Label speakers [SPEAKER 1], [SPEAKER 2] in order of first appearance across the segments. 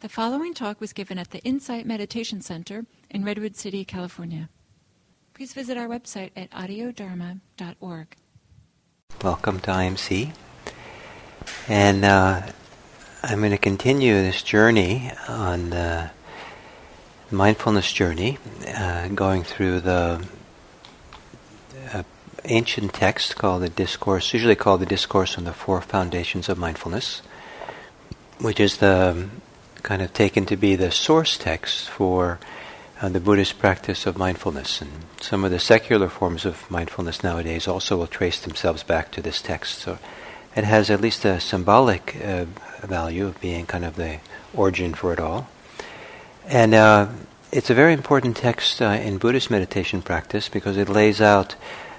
[SPEAKER 1] The following talk was given at the Insight Meditation Center in Redwood City, California. Please visit our website at audiodharma.org.
[SPEAKER 2] Welcome to IMC. And uh, I'm going to continue this journey on the mindfulness journey, uh, going through the uh, ancient text called the Discourse, usually called the Discourse on the Four Foundations of Mindfulness, which is the kind of taken to be the source text for uh, the Buddhist practice of mindfulness. And some of the secular forms of mindfulness nowadays also will trace themselves back to this text. So it has at least a symbolic uh, value of being kind of the origin for it all. And uh, it's a very important text uh, in Buddhist meditation practice because it lays out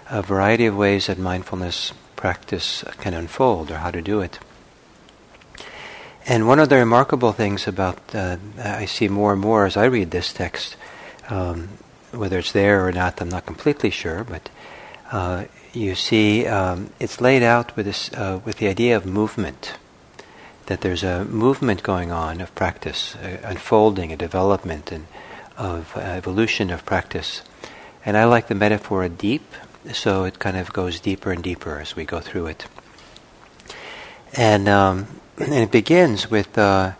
[SPEAKER 2] a variety of ways that mindfulness practice can unfold or how to do it. And one of the remarkable things about uh, I see more and more as I read this text, um, whether it's there or not, I'm not completely sure, but uh, you see um, it's laid out with this uh, with the idea of movement. That there's a movement going on of practice, unfolding, a development, and of uh, evolution of practice. And I like the metaphor of deep, so it kind of goes deeper and deeper as we go through it. And um, and it begins with uh,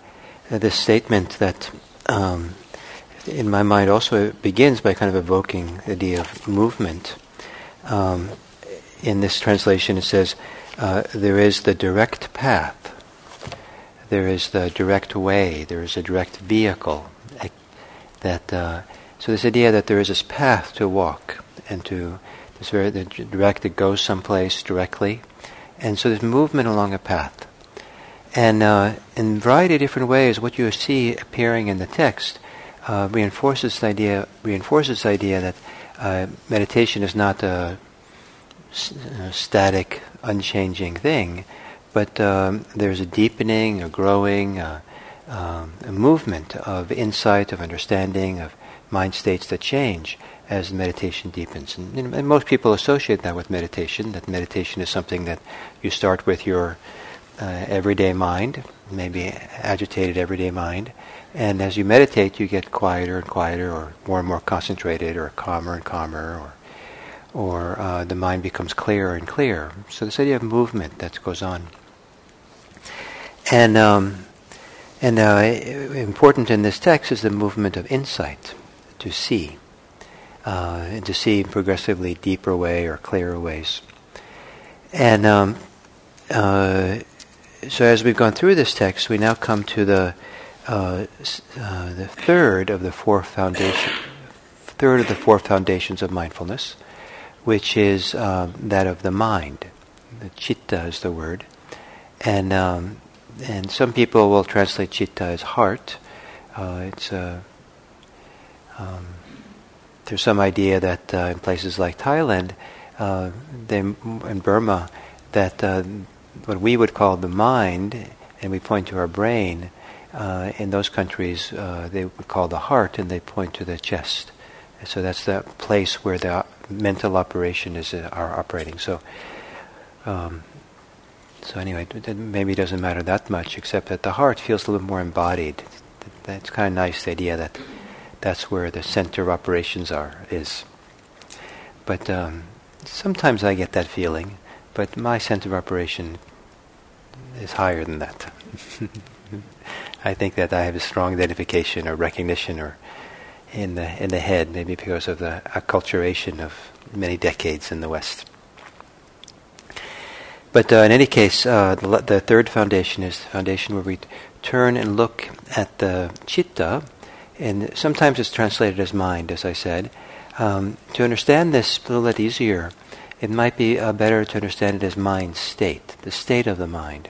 [SPEAKER 2] this statement that, um, in my mind, also begins by kind of evoking the idea of movement. Um, in this translation, it says, uh, "There is the direct path. There is the direct way. There is a direct vehicle." That uh, so this idea that there is this path to walk and to this very the direct that goes someplace directly, and so this movement along a path. And uh, in a variety of different ways, what you see appearing in the text uh, reinforces the idea reinforces the idea that uh, meditation is not a, a, static, unchanging thing, but um, there's a deepening, a growing, uh, um, a movement of insight, of understanding, of mind states that change as meditation deepens. And, and most people associate that with meditation. That meditation is something that you start with your uh, everyday mind, maybe agitated everyday mind. And as you meditate, you get quieter and quieter, or more and more concentrated, or calmer and calmer, or or uh, the mind becomes clearer and clearer. So this idea of movement that goes on, and um, and uh, important in this text is the movement of insight, to see, uh, and to see progressively deeper way or clearer ways, and um, uh, so as we've gone through this text, we now come to the uh, uh, the third of the four foundation, third of the four foundations of mindfulness, which is um, that of the mind. The chitta is the word, and um, and some people will translate chitta as heart. Uh, it's a um, there's some idea that uh, in places like Thailand, uh, they, in Burma, that uh, what we would call the mind, and we point to our brain, uh, in those countries uh, they would call the heart, and they point to the chest. So that's the place where the mental operation is uh, are operating. So, um, so anyway, it maybe doesn't matter that much, except that the heart feels a little more embodied. That's kind of nice the idea that that's where the center of operations are is. But um, sometimes I get that feeling. But my center of operation is higher than that. I think that I have a strong identification or recognition or in the in the head, maybe because of the acculturation of many decades in the West. But uh, in any case, uh, the, the, third foundation is the foundation where we turn and look at the chitta, and sometimes it's translated as mind, as I said. Um, to understand this a little bit easier, it might be uh, better to understand it as mind state, the state of the mind.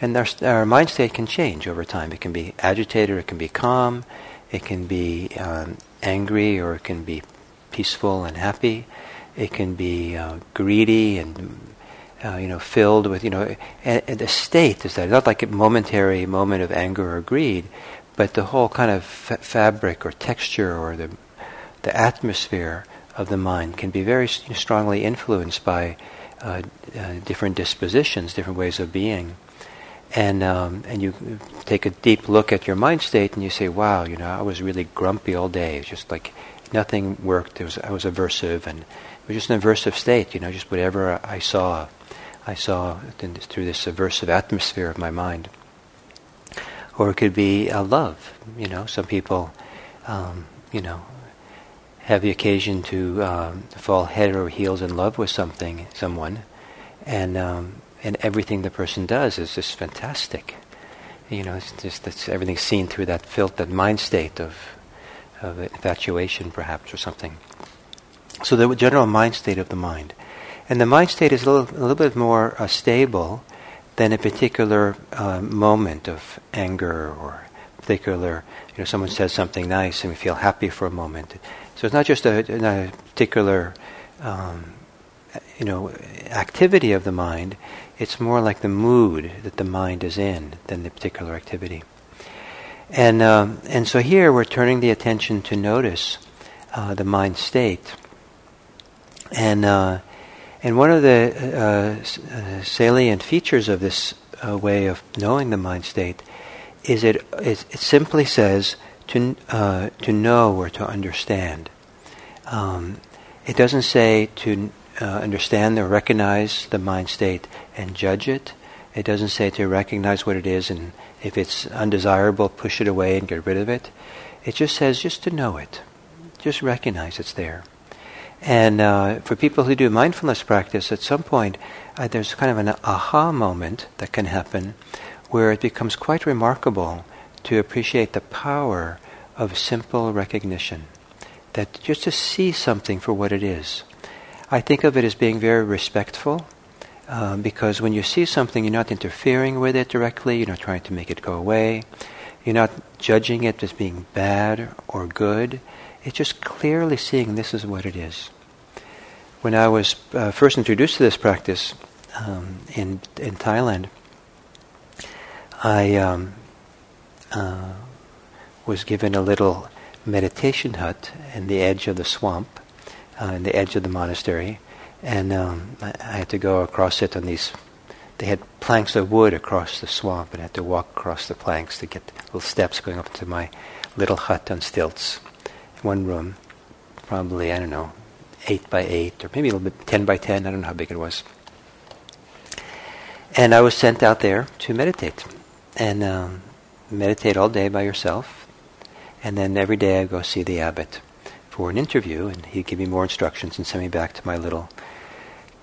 [SPEAKER 2] And our, our, mind state can change over time. It can be agitated, it can be calm, it can be um, angry, or it can be peaceful and happy. It can be uh, greedy and uh, you know filled with you know. And, and, the state is that not like a momentary moment of anger or greed, but the whole kind of fa- fabric or texture or the the atmosphere of the mind can be very strongly influenced by uh, uh, different dispositions, different ways of being. And um, and you take a deep look at your mind state, and you say, "Wow, you know, I was really grumpy all day. It's just like nothing worked. It was I was aversive, and it was just an aversive state. You know, just whatever I saw, I saw through this aversive atmosphere of my mind." Or it could be a love. You know, some people, um, you know, have the occasion to um, fall head over heels in love with something, someone, and um, and everything the person does is just fantastic. You know, it's just it's, everything's seen through that filth, that mind state of of infatuation, perhaps, or something. So the general mind state of the mind, and the mind state is a little, a little bit more uh, stable than a particular uh, moment of anger or particular. You know, someone says something nice and we feel happy for a moment. So it's not just a, a particular. Um, you know, activity of the mind, it's more like the mood that the mind is in than the particular activity. And, um, and so here we're turning the attention to notice uh, the mind state. And, uh, and one of the uh, uh salient features of this uh, way of knowing the mind state is it, it, it simply says to, to know or to understand. Um, it doesn't say to uh, understand or recognize the mind state and judge it. It doesn't say to recognize what it is and if it's undesirable, push it away and get rid of it. It just says just to know it, just recognize it's there. And uh, for people who do mindfulness practice, at some point uh, there's kind of an aha moment that can happen where it becomes quite remarkable to appreciate the power of simple recognition. That just to see something for what it is, I think of it as being very respectful um, because when you see something, you're not interfering with it directly, you're not trying to make it go away, you're not judging it as being bad or good. It's just clearly seeing this is what it is. When I was uh, first introduced to this practice um, in, in Thailand, I um, uh, was given a little meditation hut in the edge of the swamp uh, in the edge of the monastery, and um, I, had to go across it on these. They had planks of wood across the swamp, and I had to walk across the planks to get little steps going up to my little hut on stilts. One room, probably I don't know, eight by eight, or maybe a little bit ten by ten. I don't know how big it was. And I was sent out there to meditate, and um, meditate all day by yourself, and then every day I go see the abbot for an interview, and he'd give me more instructions and send me back to my little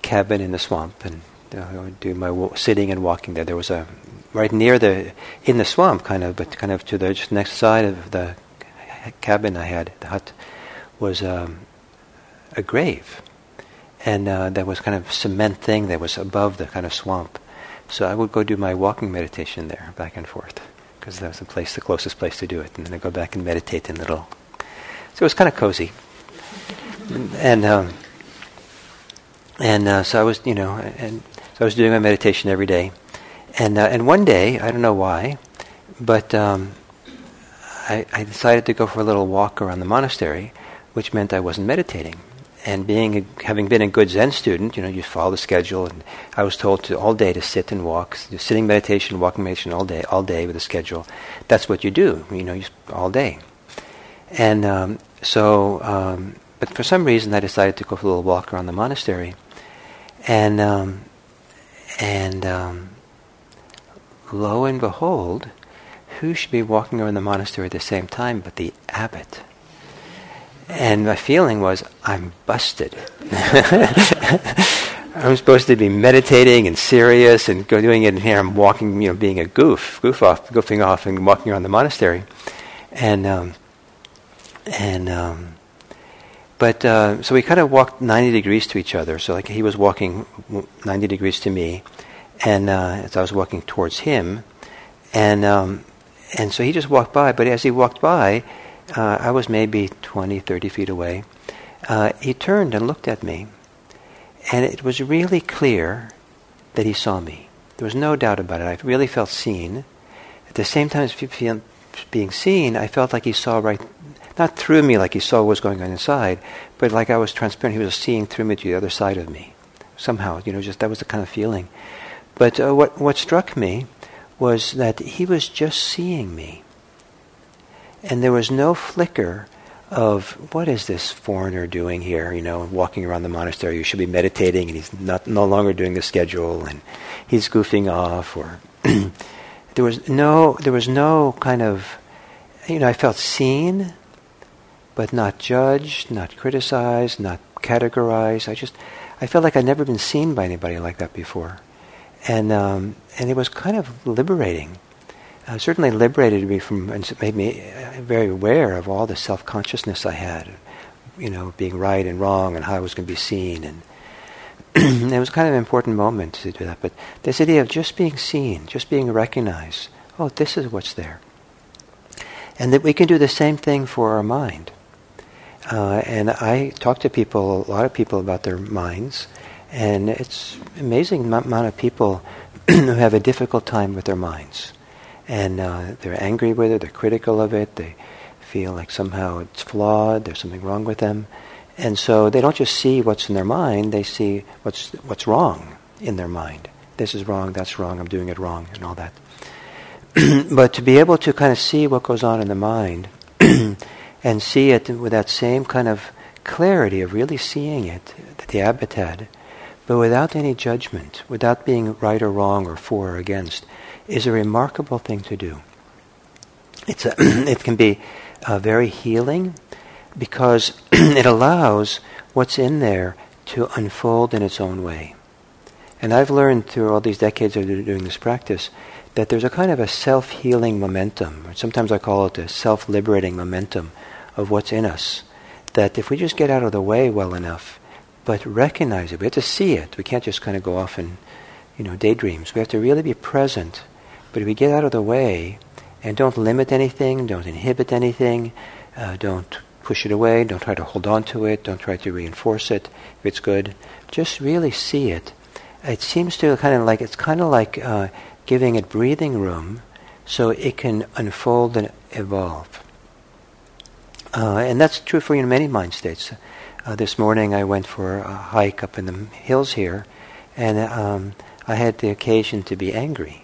[SPEAKER 2] cabin in the swamp and uh, I would do my sitting and walking there. There was a right near the in the swamp, kind of, but kind of to the just next side of the cabin I had, the hut, was um, a grave, and uh, was kind of cement thing that was above the kind of swamp. So I would go do my walking meditation there, back and forth, because that was the place, the closest place to do it, and then I'd go back and meditate in the little so it was kind of cozy. And um, and uh, so I was, you know, and so I was doing my meditation every day. And uh, and one day, I don't know why, but um, I, I decided to go for a little walk around the monastery, which meant I wasn't meditating. And being a, having been a good Zen student, you know, you follow the schedule, and I was told to all day to sit and walk, sitting meditation, walking meditation all day, all day with a schedule. That's what you do, you know, you, all day. And um, so, um, but for some reason, I decided to go for a little walk around the monastery, and um, and um, lo and behold, who should be walking around the monastery at the same time but the abbot? And my feeling was, I'm busted. I'm supposed to be meditating and serious and go doing it, and here I'm walking, you know, being a goof, goof off, goofing off, and walking around the monastery, and um, and um, but uh, so we kind of walked 90 degrees to each other. So like he was walking 90 degrees to me, and uh, as I was walking towards him, and um, and so he just walked by. But as he walked by, uh, I was maybe 20, 30 feet away. Uh, he turned and looked at me, and it was really clear that he saw me. There was no doubt about it. I really felt seen. At the same time as being seen, I felt like he saw right not through me like he saw what was going on inside, but like I was transparent. He was seeing through me to the other side of me. Somehow, you know, just that was the kind of feeling. But uh, what what struck me was that he was just seeing me. And there was no flicker of what is this foreigner doing here, you know, walking around the monastery. You should be meditating, and he's not no longer doing the schedule, and he's goofing off, or there was no there was no kind of you know I felt seen, but not judged, not criticized, not categorized. I just I felt like I'd never been seen by anybody like that before, and um, and it was kind of liberating. Uh, certainly liberated me from and made me uh, very aware of all the self consciousness I had, you know, being right and wrong, and how I was going to be seen, and it was kind of an important moment to do that. But this idea of just being seen, just being recognized, oh, this is what's there, and that we can do the same thing for our mind. Uh, and I talk to people, a lot of people, about their minds, and it's amazing amount of people who have a difficult time with their minds and uh, they're angry with it, they're critical of it, they feel like somehow it's flawed, there's something wrong with them. And so they don't just see what's in their mind, they see what's, what's wrong in their mind. This is wrong, that's wrong, I'm doing it wrong, and all that. but to be able to kind of see what goes on in the mind and see it with that same kind of clarity of really seeing it that the abbot had, but without any judgment, without being right or wrong or for or against, is a remarkable thing to do. It's a it can be uh, very healing because it allows what's in there to unfold in its own way. And I've learned through all these decades of doing this practice that there's a kind of a self-healing momentum, or sometimes I call it a self-liberating momentum of what's in us. That if we just get out of the way well enough, but recognize it, we have to see it. We can't just kind of go off and, you know, daydreams. We have to really be present but if we get out of the way and don't limit anything, don't inhibit anything, uh, don't push it away, don't try to hold on to it, don't try to reinforce it if it's good, just really see it. It seems to kind of like it's kind of like uh, giving it breathing room so it can unfold and evolve. Uh, and that's true for you in many mind states. Uh, this morning I went for a hike up in the hills here, and um, I had the occasion to be angry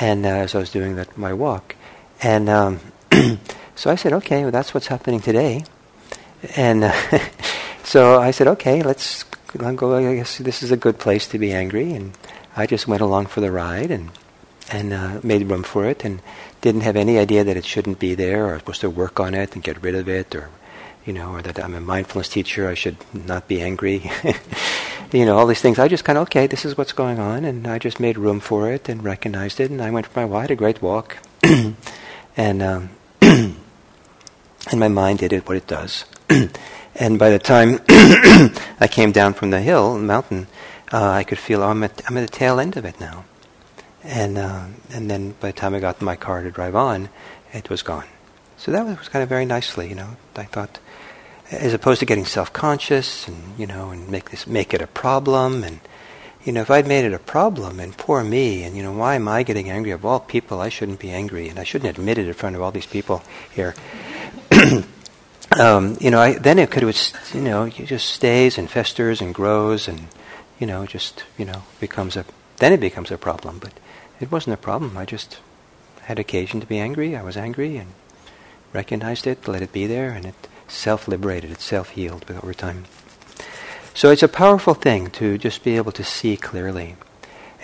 [SPEAKER 2] and uh, as I was doing that my walk, and um, so I said, okay, well, that's what's happening today, and so I said, okay, let's go. I guess this is a good place to be angry, and I just went along for the ride and and uh, made room for it, and didn't have any idea that it shouldn't be there, or I was supposed to work on it and get rid of it, or you know, or that I'm a mindfulness teacher, I should not be angry. you know, all these things. I just kind of, okay, this is what's going on, and I just made room for it and recognized it, and I went for my walk, had a great walk, and um, and my mind did it what it does. and by the time I came down from the hill, mountain, uh, I could feel oh, I'm at I'm at the tail end of it now, and uh, and then by the time I got my car to drive on, it was gone. So that was kind of very nicely, you know. I thought as opposed to getting self-conscious and you know and make this make it a problem and you know if I'd made it a problem and poor me and you know why am I getting angry of all people I shouldn't be angry and I shouldn't admit it in front of all these people here um, you know I, then it could you know it just stays and festers and grows and you know just you know becomes a then it becomes a problem but it wasn't a problem I just had occasion to be angry I was angry and recognized it let it be there and it self liberated, it self healed over time. So it's a powerful thing to just be able to see clearly.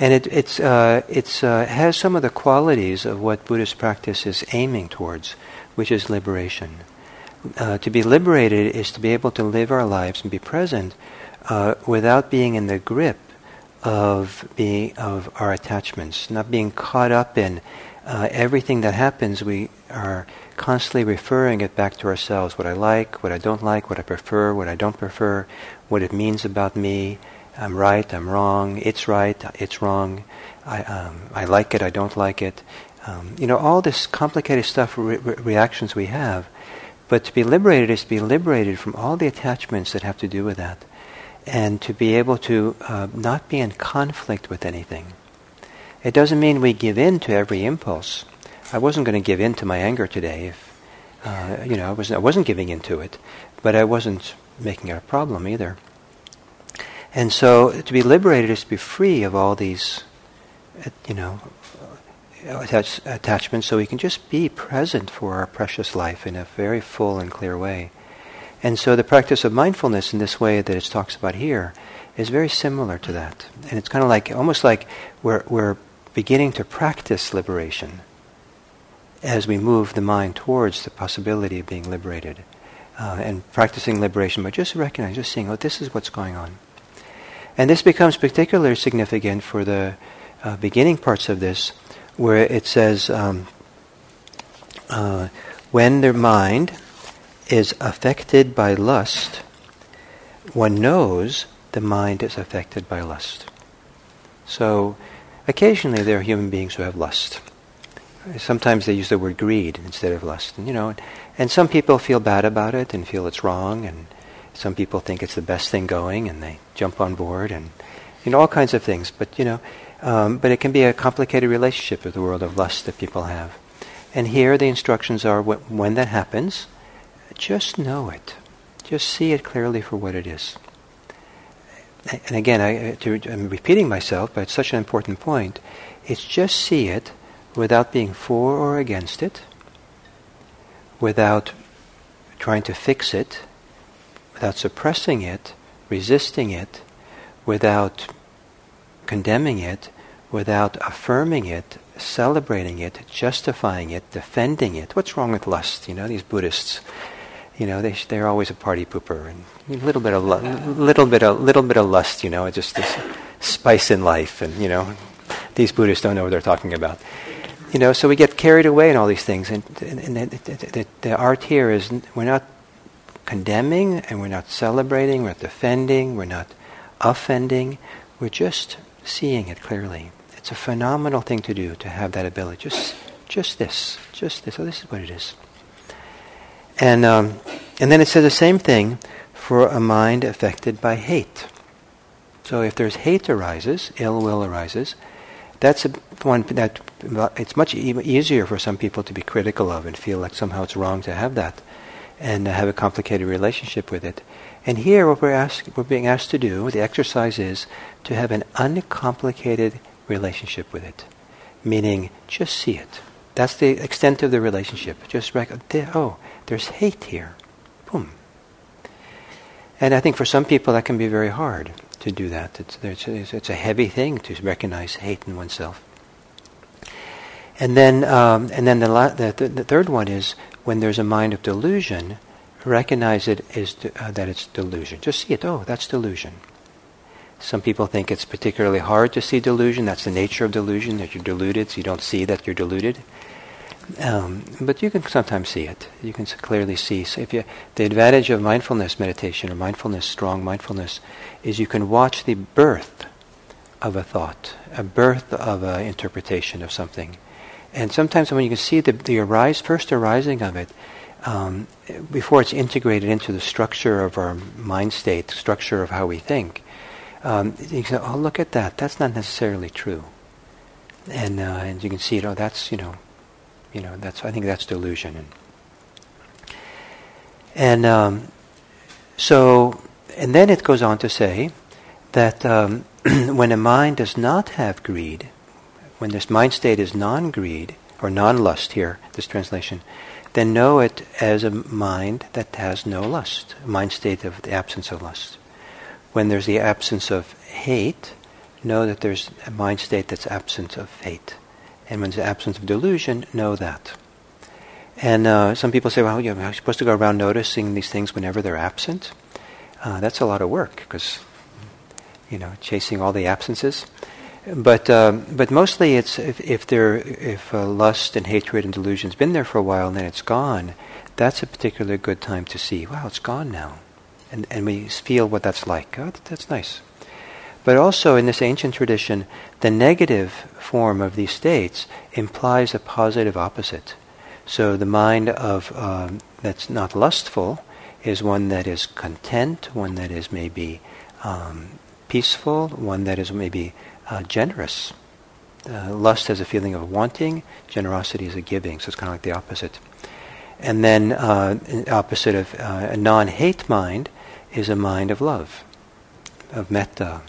[SPEAKER 2] And it it's, uh, it's, uh, has some of the qualities of what Buddhist practice is aiming towards, which is liberation. Uh, to be liberated is to be able to live our lives and be present uh, without being in the grip of being of our attachments, not being caught up in uh, everything that happens. We are constantly referring it back to ourselves what I like, what I don't like, what I prefer, what I don't prefer, what it means about me. I'm right, I'm wrong, it's right, it's wrong, I, um, I like it, I don't like it. Um, you know, all this complicated stuff, re- re- reactions we have. But to be liberated is to be liberated from all the attachments that have to do with that. And to be able to uh, not be in conflict with anything. It doesn't mean we give in to every impulse. I wasn't going to give in to my anger today. If, uh, you know, I wasn't, I wasn't giving in to it, but I wasn't making it a problem either. And so to be liberated is to be free of all these, uh, you know, attach, attachment so we can just be present for our precious life in a very full and clear way. And so the practice of mindfulness in this way that it talks about here is very similar to that. And it's kind of like, almost like we're, we're beginning to practice liberation as we move the mind towards the possibility of being liberated. Uh, and practicing liberation by just recognizing, just seeing, oh, this is what's going on. And this becomes particularly significant for the uh, beginning parts of this, where it says, um, uh, when the mind is affected by lust, one knows the mind is affected by lust. So, occasionally there are human beings who have lust. Sometimes they use the word greed instead of lust, and, you know, and some people feel bad about it and feel it's wrong, and some people think it's the best thing going, and they jump on board, and you know all kinds of things. But you know, um, but it can be a complicated relationship with the world of lust that people have. And here the instructions are: when that happens, just know it, just see it clearly for what it is. And again, I, I'm repeating myself, but it's such an important point. It's just see it without being for or against it, without trying to fix it, without suppressing it, resisting it, without condemning it, without affirming it, celebrating it, justifying it, defending it. What's wrong with lust? You know, these Buddhists, you know, they they're always a party pooper and a little bit of little bit of little bit of lust. You know, just this spice in life, and you know, these Buddhists don't know what they're talking about. You know, so we get carried away in all these things, and, and the, the, the art here is we're not condemning and we're not celebrating, we're not defending, we're not offending, we're just seeing it clearly. It's a phenomenal thing to do to have that ability. Just, just this, just this. Oh, this is what it is. And um, and then it says the same thing for a mind affected by hate. So if there's hate arises, ill will arises, that's one that it's much e- easier for some people to be critical of and feel like somehow it's wrong to have that and have a complicated relationship with it. And here, what we're, ask, we're being asked to do, the exercise is to have an uncomplicated relationship with it, meaning just see it. That's the extent of the relationship. Just rec- oh, there's hate here. Boom. And I think for some people that can be very hard to do that. It's, it's, it's a heavy thing to recognize hate in oneself. And then, um, and then the, la- the, the, third one is when there's a mind of delusion, recognize it is uh, that it's delusion. Just see it. Oh, that's delusion. Some people think it's particularly hard to see delusion. That's the nature of delusion, that you're deluded, so you don't see that you're deluded. Um, but you can sometimes see it. You can clearly see. So if you, the advantage of mindfulness meditation or mindfulness, strong mindfulness, is you can watch the birth of a thought, a birth of an interpretation of something. And sometimes when you can see the, the arise, first arising of it, um, before it's integrated into the structure of our mind state, the structure of how we think, um, you can say, oh, look at that. That's not necessarily true. And, uh, and you can see it, oh, that's, you know, you know, that's, I think that's delusion. And, and um, so, and then it goes on to say that um, when a mind does not have greed, when this mind state is non-greed, or non-lust here, this translation, then know it as a mind that has no lust, a mind state of the absence of lust. When there's the absence of hate, know that there's a mind state that's absent of hate. And when there's absence of delusion, know that. And uh, some people say, well, you're supposed to go around noticing these things whenever they're absent. Uh, that's a lot of work because, you know, chasing all the absences. But um, but mostly it's if if there if uh, lust and hatred and delusion's been there for a while and then it's gone, that's a particularly good time to see. Wow, it's gone now, and and we feel what that's like. Oh, that's nice. But also in this ancient tradition, the negative form of these states implies a positive opposite. So the mind of um, that's not lustful is one that is content, one that is maybe um, peaceful, one that is maybe uh, generous. Uh, lust has a feeling of wanting, generosity is a giving, so it's kind of like the opposite. And then, uh, opposite of uh, a non hate mind is a mind of love, of metta.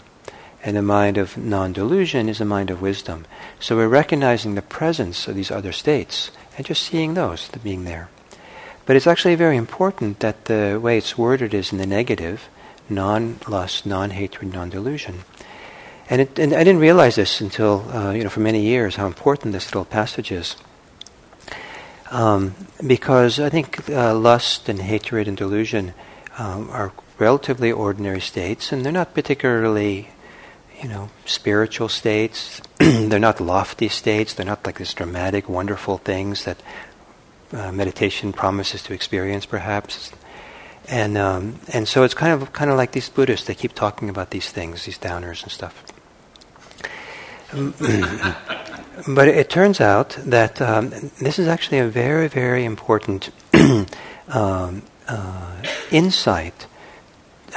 [SPEAKER 2] And the mind of non-delusion is a mind of wisdom. So we're recognizing the presence of these other states and just seeing those, being there. But it's actually very important that the way it's worded is in the negative, non-lust, non-hatred, non-delusion. And, it, and I didn't realize this until, uh, you know, for many years, how important this little passage is. Um, because I think uh, lust and hatred and delusion um, are relatively ordinary states, and they're not particularly, you know, spiritual states. they're not lofty states. They're not like these dramatic, wonderful things that uh, meditation promises to experience, perhaps. And um, and so it's kind of kind of like these Buddhists. They keep talking about these things, these downers and stuff. but it turns out that um, this is actually a very, very important um, uh, insight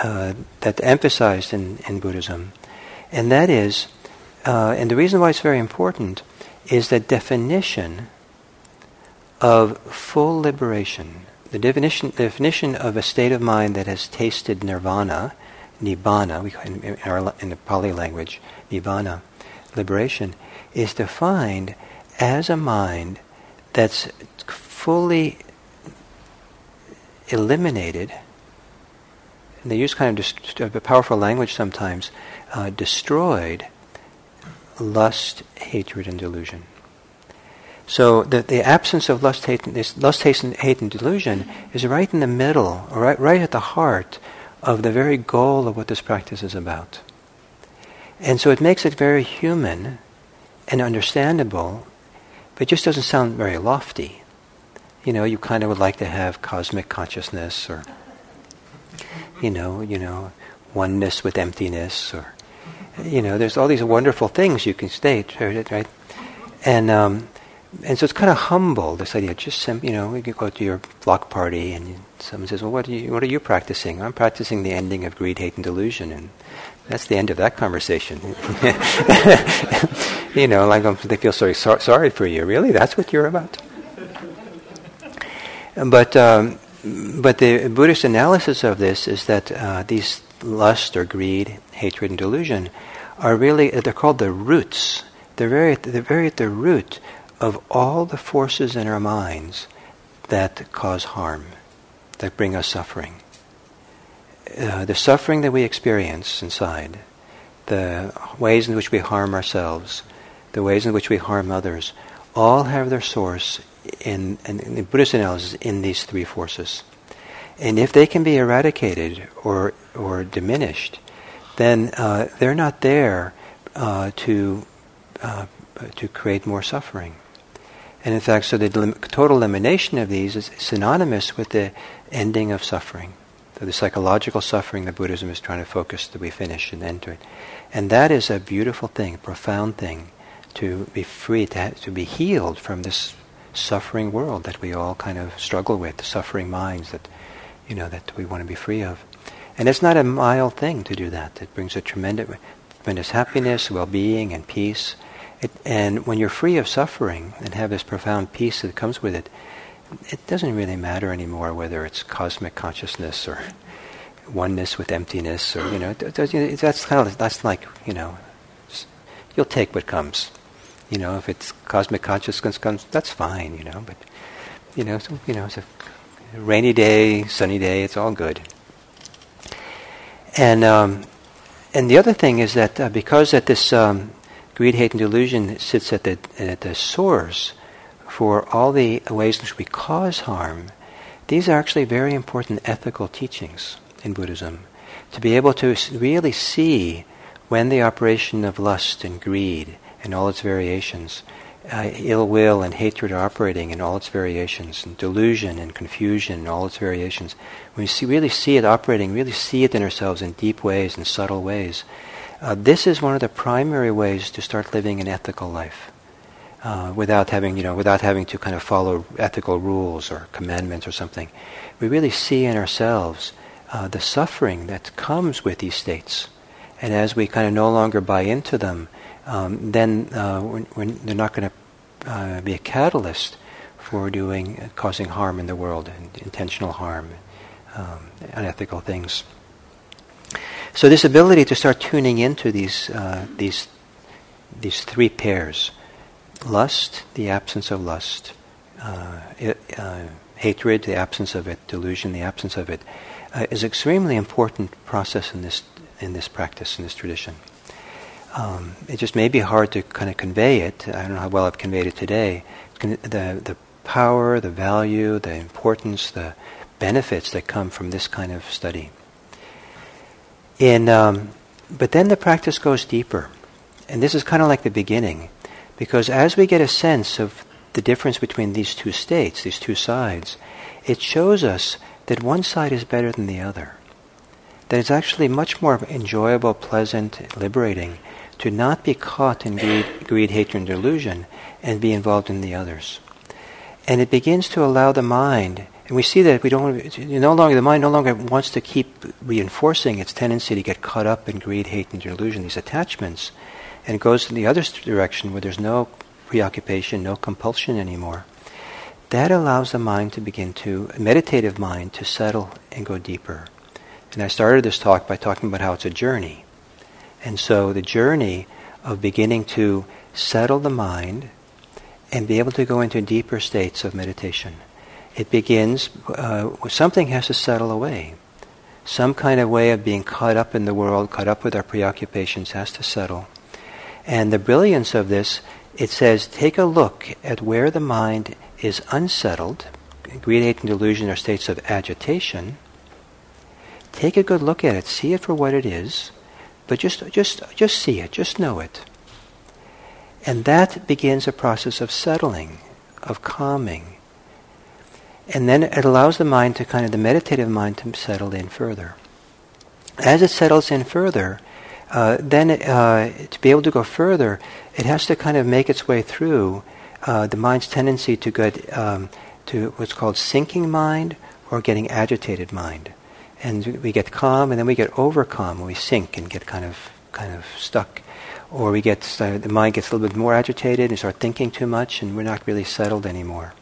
[SPEAKER 2] uh, that's emphasized in, in Buddhism. And that is, uh, and the reason why it's very important is the definition of full liberation. The definition, definition of a state of mind that has tasted nirvana, nibbana, we, in, in, our, in the Pali language, nibbana, liberation, is defined as a mind that's fully eliminated. And they use kind of a powerful language sometimes, uh, destroyed lust, hatred, and delusion. So the, the absence of lust, hate, this lust, hate, hate, and delusion is right in the middle, right, right at the heart of the very goal of what this practice is about. And so it makes it very human and understandable, but just doesn't sound very lofty. You know, you kind of would like to have cosmic consciousness or, you know, you know, oneness with emptiness or, you know, there's all these wonderful things you can state, right? And, um, and so it's kind of humble, this idea. Just, you know, you go to your block party and someone says, well, what are you, what are you practicing? I'm practicing the ending of greed, hate, and delusion. And that's the end of that conversation. you know, like um, they feel sorry, so, sorry for you. Really, that's what you're about. But um, but the Buddhist analysis of this is that uh, these lust or greed, hatred, and delusion are really they're called the roots. They're very they're very at the root of all the forces in our minds that cause harm, that bring us suffering. Uh, the suffering that we experience inside, the ways in which we harm ourselves, the ways in which we harm others, all have their source in, in, in Buddhist analysis in these three forces. And if they can be eradicated or, or diminished, then uh, they're not there uh, to, uh, to create more suffering. And in fact, so the total elimination of these is synonymous with the ending of suffering the psychological suffering that Buddhism is trying to focus that we finish and enter it. And that is a beautiful thing, a profound thing, to be free, to, to be healed from this suffering world that we all kind of struggle with, the suffering minds that, you know, that we want to be free of. And it's not a mild thing to do that. It brings a tremendous, tremendous happiness, well-being, and peace. It, and when you're free of suffering and have this profound peace that comes with it, it doesn't really matter anymore whether it's cosmic consciousness or oneness with emptiness or you know that's kind of that's like you know you'll take what comes you know if it's cosmic consciousness comes that's fine you know but you know so, you know it's a rainy day sunny day it's all good and um, and the other thing is that uh, because that this um, greed hate and delusion sits at the at the source for all the ways in which we cause harm, these are actually very important ethical teachings in Buddhism. To be able to really see when the operation of lust and greed and all its variations, uh, ill will and hatred are operating in all its variations, and delusion and confusion in all its variations, when we see, really see it operating, really see it in ourselves in deep ways and subtle ways, uh, this is one of the primary ways to start living an ethical life uh, without having, you know, without having to kind of follow ethical rules or commandments or something. We really see in ourselves uh, the suffering that comes with these states. And as we kind of no longer buy into them, um, then uh, we're, we're, they're not going to uh, be a catalyst for doing, uh, causing harm in the world, and intentional harm, um, unethical things. So this ability to start tuning into these uh, these these three pairs: lust, the absence of lust, uh, it, uh, hatred, the absence of it, delusion, the absence of it, uh, is extremely important process in this in this practice in this tradition. Um, it just may be hard to kind of convey it. I don't know how well I've conveyed it today. The the power, the value, the importance, the benefits that come from this kind of study. In, um, but then the practice goes deeper. And this is kind of like the beginning. Because as we get a sense of the difference between these two states, these two sides, it shows us that one side is better than the other. That it's actually much more enjoyable, pleasant, liberating to not be caught in greed, greed, hatred, and delusion and be involved in the others. And it begins to allow the mind and we see that we don't no longer the mind no longer wants to keep reinforcing its tendency to get caught up in greed, hate, and delusion, these attachments, and it goes in the other direction where there's no preoccupation, no compulsion anymore. That allows the mind to begin to meditative mind to settle and go deeper. And I started this talk by talking about how it's a journey. And so the journey of beginning to settle the mind and be able to go into deeper states of meditation it begins, uh, something has to settle away. Some kind of way of being caught up in the world, caught up with our preoccupations, has to settle. And the brilliance of this, it says, take a look at where the mind is unsettled. Greed, hate, and delusion are states of agitation. Take a good look at it. See it for what it is. But just, just, just see it. Just know it. And that begins a process of settling, of calming, and then it allows the mind to kind of, the meditative mind to settle in further. As it settles in further, uh, then uh, to be able to go further, it has to kind of make its way through uh, the mind's tendency to get um, to what's called sinking mind or getting agitated mind. And we get calm, and then we get overcome, and we sink and get kind of kind of stuck, or we get uh, the mind gets a little bit more agitated and start thinking too much, and we're not really settled anymore.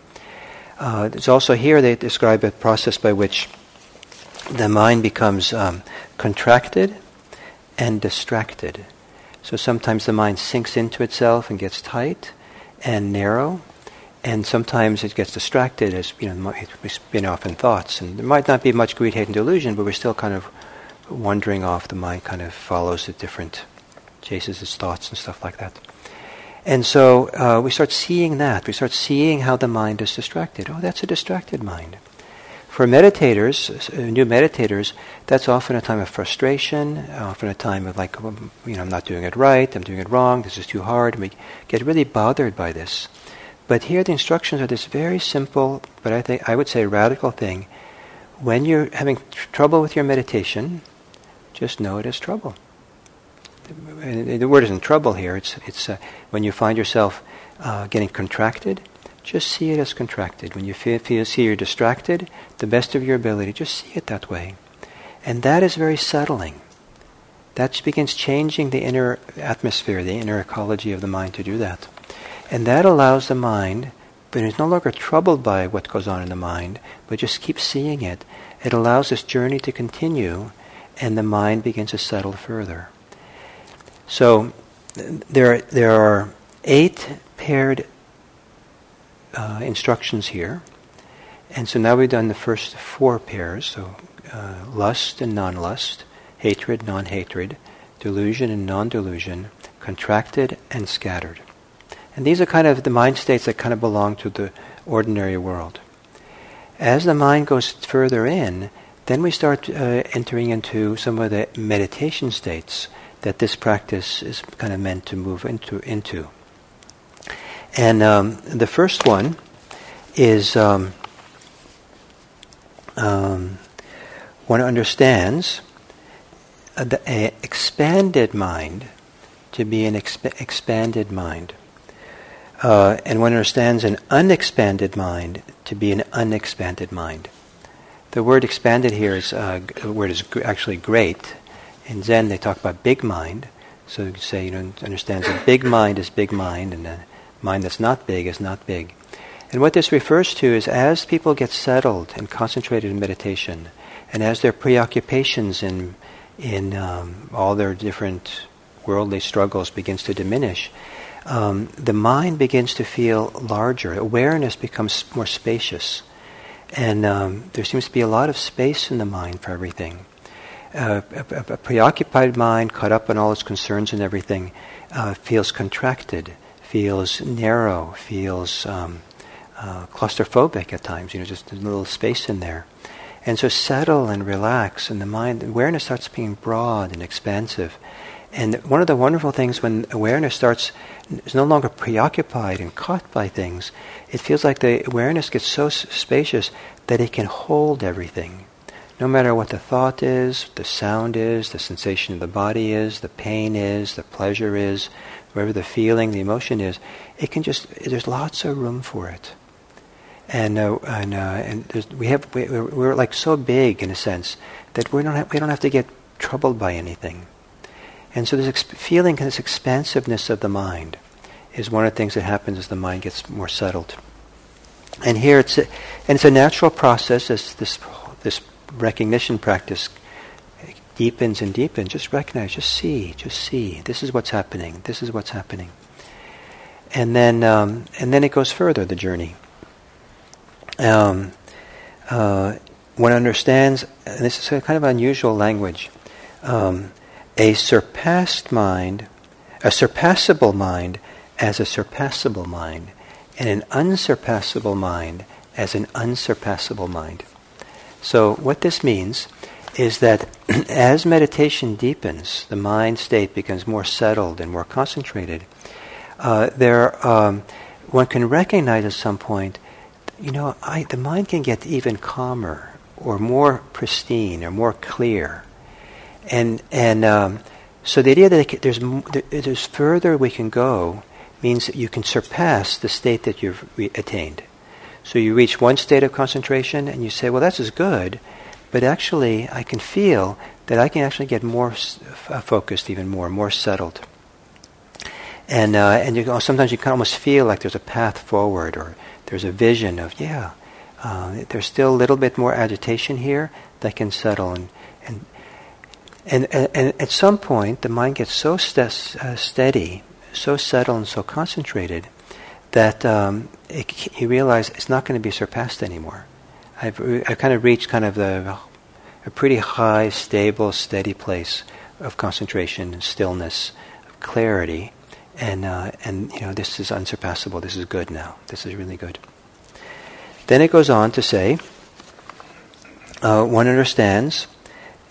[SPEAKER 2] Uh, it's also here they describe a process by which the mind becomes um, contracted and distracted. So sometimes the mind sinks into itself and gets tight and narrow, and sometimes it gets distracted as you know we spin off in thoughts. And there might not be much greed, hate, and delusion, but we're still kind of wandering off. The mind kind of follows the different, chases its thoughts and stuff like that. And so uh, we start seeing that. We start seeing how the mind is distracted. Oh, that's a distracted mind. For meditators, new meditators, that's often a time of frustration, often a time of like, you know, I'm not doing it right, I'm doing it wrong, this is too hard. And we get really bothered by this. But here the instructions are this very simple, but I think I would say radical thing. When you're having tr- trouble with your meditation, just know it as trouble the word isn't trouble here. It's it's uh, when you find yourself uh, getting contracted, just see it as contracted. When you feel, feel see you're distracted, the best of your ability, just see it that way, and that is very settling. That begins changing the inner atmosphere, the inner ecology of the mind to do that, and that allows the mind. But it's no longer troubled by what goes on in the mind, but just keeps seeing it. It allows this journey to continue, and the mind begins to settle further. So there, there are eight paired uh, instructions here. And so now we've done the first four pairs. So uh, lust and non lust, hatred, non hatred, delusion and non delusion, contracted and scattered. And these are kind of the mind states that kind of belong to the ordinary world. As the mind goes further in, then we start uh, entering into some of the meditation states that this practice is kind of meant to move into. into. And um, the first one is um, um, one understands an expanded mind to be an exp- expanded mind. Uh, and one understands an unexpanded mind to be an unexpanded mind. The word expanded here is uh, the word is actually great, in Zen, they talk about big mind. So you say, you know, understands that big mind is big mind, and a mind that's not big is not big. And what this refers to is as people get settled and concentrated in meditation, and as their preoccupations in in um, all their different worldly struggles begins to diminish, um, the mind begins to feel larger. Awareness becomes more spacious. And um, there seems to be a lot of space in the mind for everything. Uh, a, a, preoccupied mind, caught up in all its concerns and everything, uh, feels contracted, feels narrow, feels um, uh, claustrophobic at times. You know, just a little space in there. And so settle and relax, and the mind awareness starts being broad and expansive. And one of the wonderful things when awareness starts is no longer preoccupied and caught by things, it feels like the awareness gets so spacious that it can hold everything. No matter what the thought is, the sound is, the sensation of the body is, the pain is, the pleasure is, wherever the feeling, the emotion is, it can just, there's lots of room for it. And, uh, and, uh, and we have, we, we're like so big in a sense that we don't have, we don't have to get troubled by anything. And so this exp- feeling, this expansiveness of the mind, is one of the things that happens as the mind gets more settled. And here it's a, and it's a natural process as this this recognition practice deepens and deepens. Just recognize, just see, just see. This is what's happening. This is what's happening. And then um, and then it goes further. The journey. Um, uh, one understands, and this is a kind of unusual language. Um, a surpassed mind, a surpassable mind as a surpassable mind, and an unsurpassable mind as an unsurpassable mind. So, what this means is that as meditation deepens, the mind state becomes more settled and more concentrated. Uh, there, um, one can recognize at some point, you know, I, the mind can get even calmer or more pristine or more clear and and um, so the idea that there's there's further we can go means that you can surpass the state that you've re- attained. So you reach one state of concentration and you say, well, that's as good, but actually I can feel that I can actually get more uh, focused, even more, more settled. And uh, and you, sometimes you can almost feel like there's a path forward, or there's a vision of yeah, uh, there's still a little bit more agitation here that can settle and and and, and, at some point, the mind gets so st- uh, steady, so settled, and so concentrated that um, it, you realize it's not going to be surpassed anymore. I've, I've kind of reached kind of the, a pretty high, stable, steady place of concentration and stillness, of clarity, and uh, and you know this is unsurpassable. This is good now. This is really good. Then it goes on to say, uh, one understands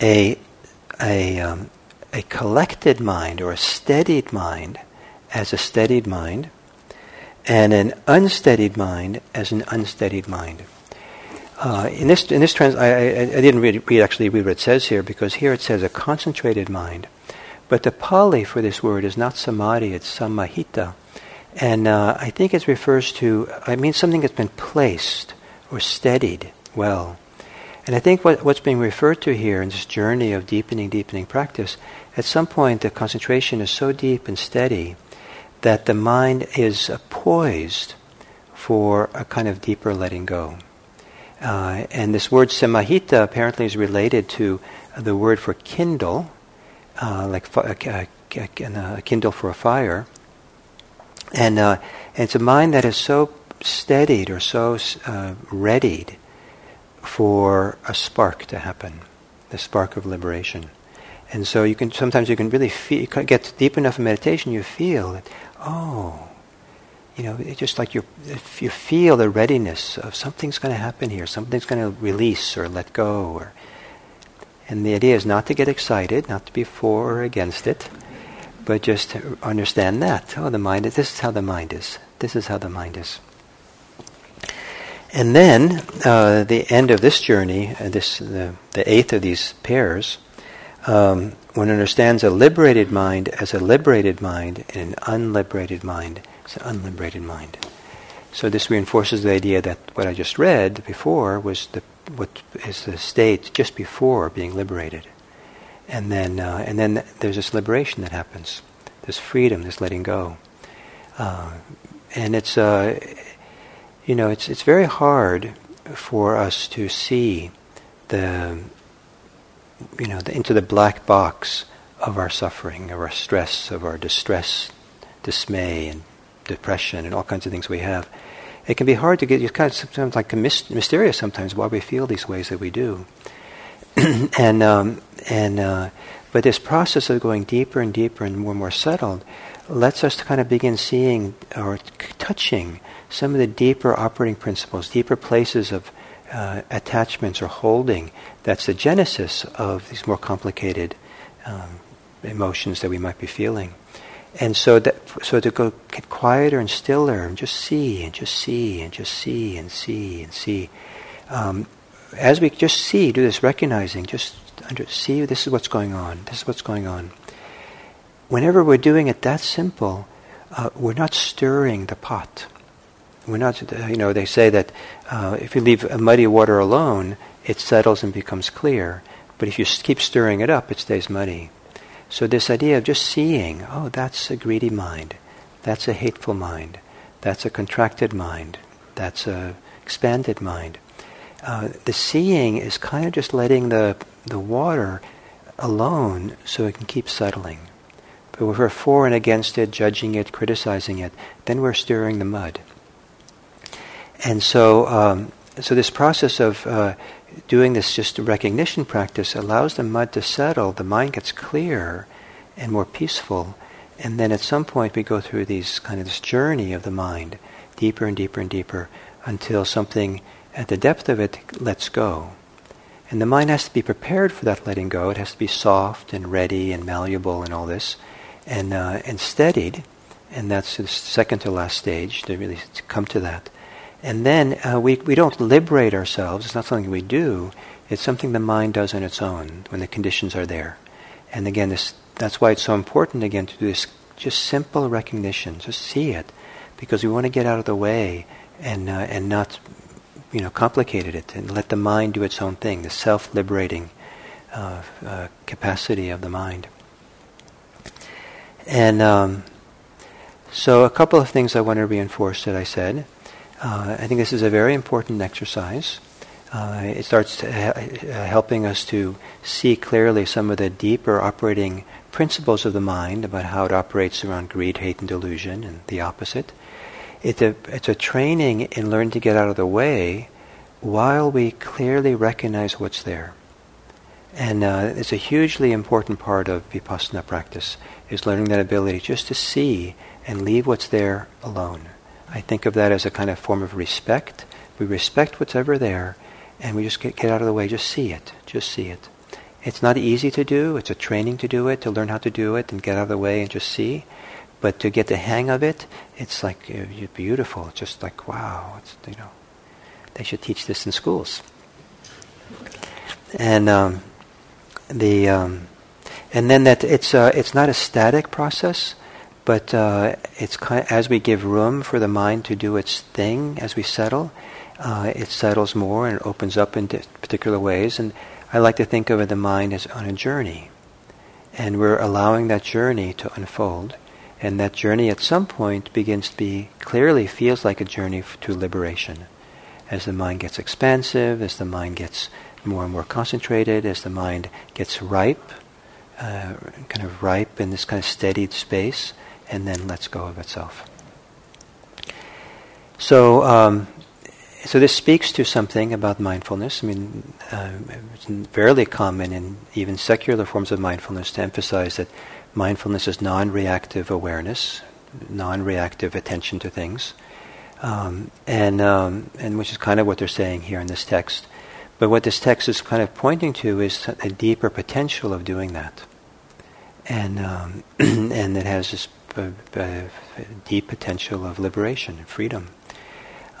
[SPEAKER 2] a a, um, a collected mind or a steadied mind as a steadied mind, and an unsteadied mind as an unsteadied mind. Uh, in this, in this trans, I, I, I didn't read, read, actually read what it says here because here it says a concentrated mind, but the Pali for this word is not samadhi; it's samahita, and uh, I think it refers to. I mean something that's been placed or steadied well. And I think what, what's being referred to here in this journey of deepening, deepening practice, at some point the concentration is so deep and steady that the mind is uh, poised for a kind of deeper letting go. Uh, and this word samahita apparently is related to the word for kindle, uh, like a, a, kindle for a fire. And, uh, it's a mind that is so steadied or so uh, readied for a spark to happen, the spark of liberation. And so you can sometimes you can really feel, get deep enough in meditation, you feel that oh, you know, it's just like you you feel the readiness of something's going to happen here, something's going to release or let go, or and the idea is not to get excited, not to be for or against it, but just understand that oh, the mind is this is how the mind is. This is how the mind is. And then uh, the end of this journey, uh, this the, the, eighth of these pairs, um, one understands a liberated mind as a liberated mind and an unliberated mind as an unliberated mind. So this reinforces the idea that what I just read before was the what is the state just before being liberated, and then uh, and then there's this liberation that happens, this freedom, this letting go, uh, and it's uh, you know, it's, it's very hard for us to see the, you know, the, into the black box of our suffering, of our stress, of our distress, dismay, and depression, and all kinds of things we have. It can be hard to get. It's kind of sometimes like mysterious sometimes why we feel these ways that we do, and um, and uh, but this process of going deeper and deeper and more and more settled lets us to kind of begin seeing or touching some of the deeper operating principles, deeper places of uh, attachments or holding. That's the genesis of these more complicated um, emotions that we might be feeling. And so that so to go get quieter and stiller and just see and just see and just see and see and see. Um, as we just see, do this recognizing, just under, see this is what's going on. This is what's going on. Whenever we're doing it that simple, uh, we're not stirring the pot. We're not, you know, they say that uh, if you leave muddy water alone, it settles and becomes clear. But if you keep stirring it up, it stays muddy. So this idea of just seeing, oh, that's a greedy mind, that's a hateful mind, that's a contracted mind, that's a expanded mind. Uh, the seeing is kind of just letting the the water alone so it can keep settling. But if we're for and against it, judging it, criticizing it, then we're stirring the mud. And so, um, so this process of uh, doing this just recognition practice allows the mud to settle, the mind gets clear and more peaceful, and then at some point we go through these kind of this journey of the mind, deeper and deeper and deeper, until something at the depth of it lets go. And the mind has to be prepared for that letting go. It has to be soft and ready and malleable and all this, and uh, and steadied. And that's the second to last stage to really come to that. And then uh, we, we don't liberate ourselves. It's not something we do. It's something the mind does on its own when the conditions are there. And again, this, that's why it's so important, again, to do this just simple recognition. Just see it. Because we want to get out of the way and, uh, and not, you know, complicated it and let the mind do its own thing, the self-liberating uh, uh capacity of the mind. And um, so a couple of things I want to reinforce that I said. Uh, I think this is a very important exercise. Uh, it starts ha- uh, helping us to see clearly some of the deeper operating principles of the mind about how it operates around greed, hate, and delusion, and the opposite. It's a, it's a training in learning to get out of the way while we clearly recognize what's there. And uh, it's a hugely important part of vipassana practice, is learning that ability just to see and leave what's there alone. I think of that as a kind of form of respect. We respect what's ever there, and we just get, get out of the way, just see it, just see it. It's not easy to do, it's a training to do it, to learn how to do it and get out of the way and just see. But to get the hang of it, it's like uh, beautiful. Just like, wow, it's, you know, they should teach this in schools. And um, the um, and then that it's uh, it's not a static process. But uh, it's kind of, as we give room for the mind to do its thing, as we settle, uh, it settles more and it opens up in particular ways. And I like to think of the mind as on a journey, and we're allowing that journey to unfold. And that journey at some point begins to be clearly feels like a journey to liberation. As the mind gets expansive, as the mind gets more and more concentrated, as the mind gets ripe, uh, kind of ripe in this kind of steadied space, and then lets go of itself. So, um, so this speaks to something about mindfulness. I mean, uh, it's fairly common in even secular forms of mindfulness to emphasize that mindfulness is non-reactive awareness, non-reactive attention to things, um, and um, and which is kind of what they're saying here in this text. But what this text is kind of pointing to is a deeper potential of doing that, and um, and it has this a, deep potential of liberation and freedom.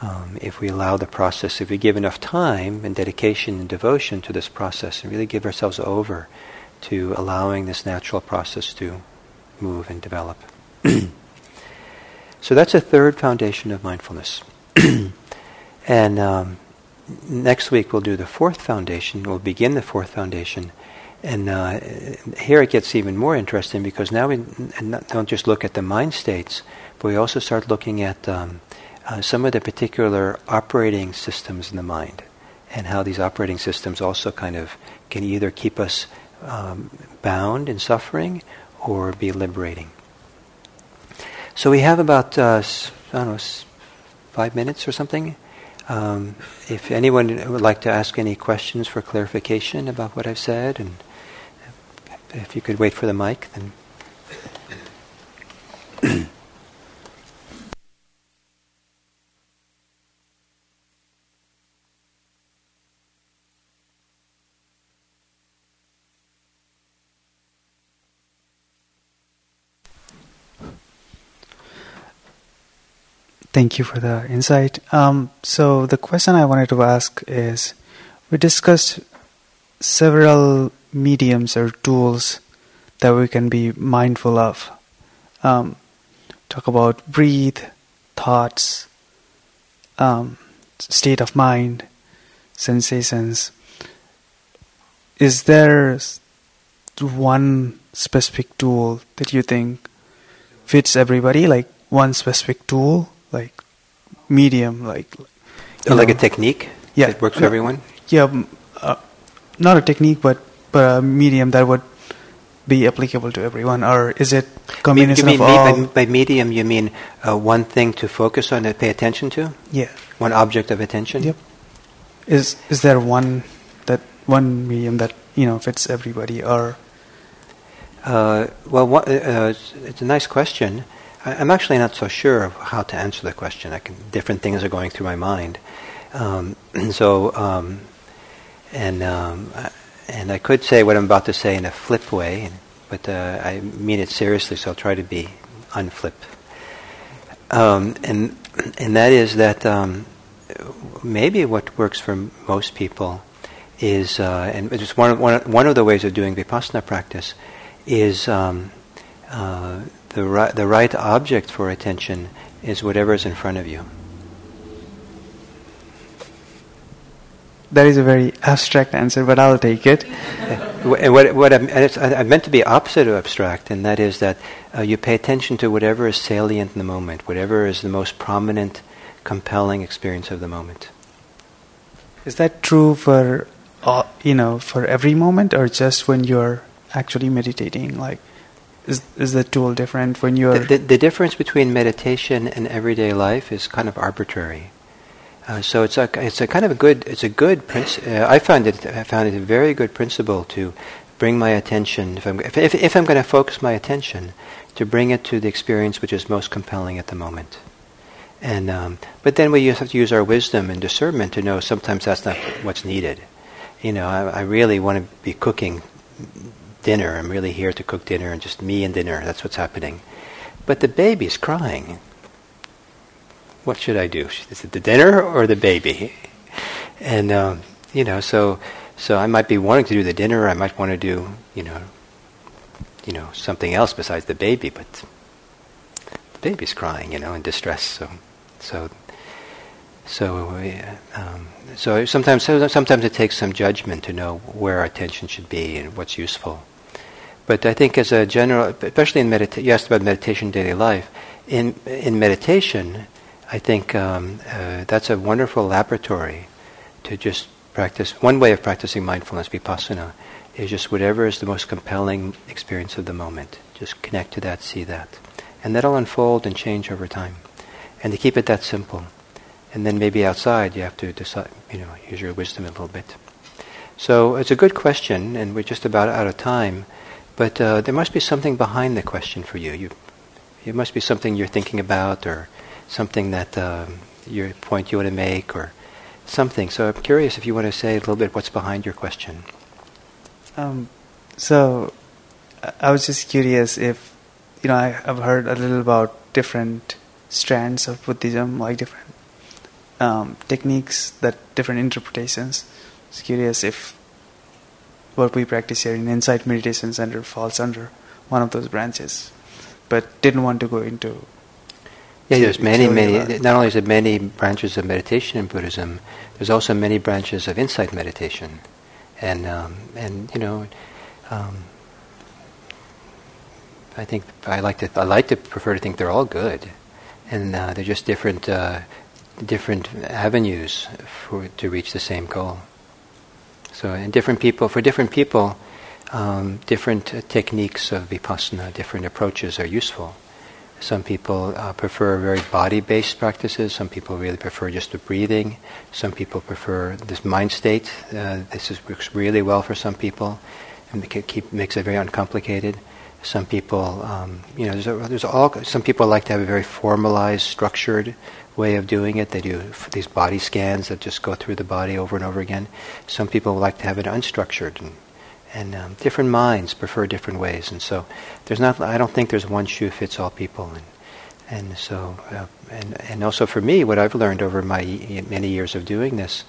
[SPEAKER 2] Um, if we allow the process, if we give enough time and dedication and devotion to this process, and really give ourselves over to allowing this natural process to move and develop. so that's a third foundation of mindfulness. and um, next week we'll do the fourth foundation. We'll begin the fourth foundation and uh, here it gets even more interesting because now we don't just look at the mind states, but we also start looking at um, uh, some of the particular operating systems in the mind. and how these operating systems also kind of can either keep us um, bound in suffering or be liberating. So we have about uh, I don't know five minutes or something. Um, if anyone would like to ask any questions for clarification about what I've said, and if you could wait for the mic, then.
[SPEAKER 3] Thank you for the insight. Um, so, the question I wanted to ask is we discussed several mediums or tools that we can be mindful of. Um, talk about breathe, thoughts, um, state of mind, sensations. Is there one specific tool that you think fits everybody, like one specific tool? like medium, like
[SPEAKER 2] like a technique.
[SPEAKER 3] Yeah,
[SPEAKER 2] that works for everyone.
[SPEAKER 3] Yeah, uh, not a technique, but a medium that would be applicable to everyone, or is it combination
[SPEAKER 2] you mean,
[SPEAKER 3] of all?
[SPEAKER 2] By, by medium, you mean uh, one thing to focus on, to pay attention to.
[SPEAKER 3] Yeah.
[SPEAKER 2] One object of attention.
[SPEAKER 3] Yep. Is is there one that one medium that you know fits everybody, or?
[SPEAKER 2] Uh, well, what, uh, it's a nice question. I'm actually not so sure of how to answer the question. I can, different things are going through my mind. Um, so, um, and um, and I could say what I'm about to say in a flip way, but uh, I mean it seriously, so I'll try to be unflip. Um, and and that is that um, maybe what works for most people is, uh, and just one, one, one of the ways of doing vipassana practice is um, uh, the right, the right object for attention is whatever is in front of you.
[SPEAKER 3] That is a very abstract answer, but I'll take it.
[SPEAKER 2] and what, what I meant to be opposite of abstract, and that is that uh, you pay attention to whatever is salient in the moment, whatever is the most prominent, compelling experience of the moment.
[SPEAKER 3] Is that true for, uh, you know, for every moment, or just when you're actually meditating? Like, is is the tool different when you're
[SPEAKER 2] the, the, the difference between meditation and everyday life is kind of arbitrary. Uh, so it's a it's a kind of a good it's a good principle. Uh, I found it I found it a very good principle to bring my attention if I'm if if, if I'm going to focus my attention to bring it to the experience which is most compelling at the moment. And um, but then we have to use our wisdom and discernment to know sometimes that's not what's needed. You know, I, I really want to be cooking dinner. I'm really here to cook dinner and just me and dinner. That's what's happening. But the baby's crying. What should I do? Is it the dinner or the baby? And um, you know, so so I might be wanting to do the dinner. I might want to do you know, you know something else besides the baby. But the baby's crying, you know, in distress. So so so, um, so sometimes, sometimes it takes some judgment to know where our attention should be and what's useful. But I think as a general, especially in meditation, you asked about meditation daily life. In, in meditation, I think um, uh, that's a wonderful laboratory to just practice. One way of practicing mindfulness, vipassana, is just whatever is the most compelling experience of the moment. Just connect to that, see that. And that'll unfold and change over time. And to keep it that simple. And then maybe outside you have to decide, you know, use your wisdom a little bit. So it's a good question, and we're just about out of time. But uh, there must be something behind the question for you. You, it must be something you're thinking about, or something that um, your point you want to make, or something. So I'm curious if you want to say a little bit what's behind your question.
[SPEAKER 3] Um, so I was just curious if you know I, I've heard a little about different strands of Buddhism, like different um, techniques that different interpretations. I was curious if what we practice here in Insight Meditation Center falls under one of those branches, but didn't want to go into.
[SPEAKER 2] Yeah, there's many, many. Not only is there many branches of meditation in Buddhism, there's also many branches of insight meditation, and um, and you know, um, I think I like to I like to prefer to think they're all good, and uh, they're just different uh, different avenues for to reach the same goal. So, and different people, for different people, um, different uh, techniques of vipassana, different approaches are useful. Some people uh, prefer very body-based practices. Some people really prefer just the breathing. Some people prefer this mind state. Uh, this is, works really well for some people, and it keep, makes it very uncomplicated. Some people, um, you know, there's, a, there's all. Some people like to have a very formalized, structured way of doing it. They do these body scans that just go through the body over and over again. Some people like to have it unstructured and and um, different minds prefer different ways, and so there's not. I don't think there's one shoe fits all people, and and so uh, and and also for me, what I've learned over my many years of doing this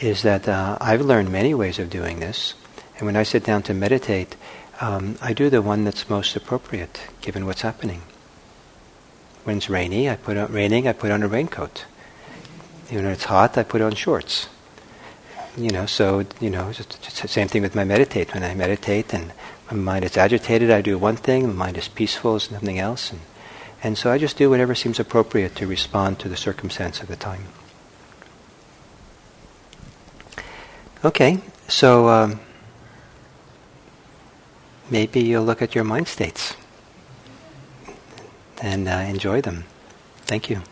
[SPEAKER 2] is that uh, I've learned many ways of doing this, and when I sit down to meditate, um, I do the one that's most appropriate given what's happening. When it's rainy, I put on raining. I put on a raincoat. When it's hot, I put on shorts you know, so, you know, it's the same thing with my meditate. When I meditate and my mind is agitated, I do one thing, my mind is peaceful, it's nothing else. And, and so I just do whatever seems appropriate to respond to the circumstance of the time. Okay, so um, maybe you'll look at your mind states and uh, enjoy them. Thank you.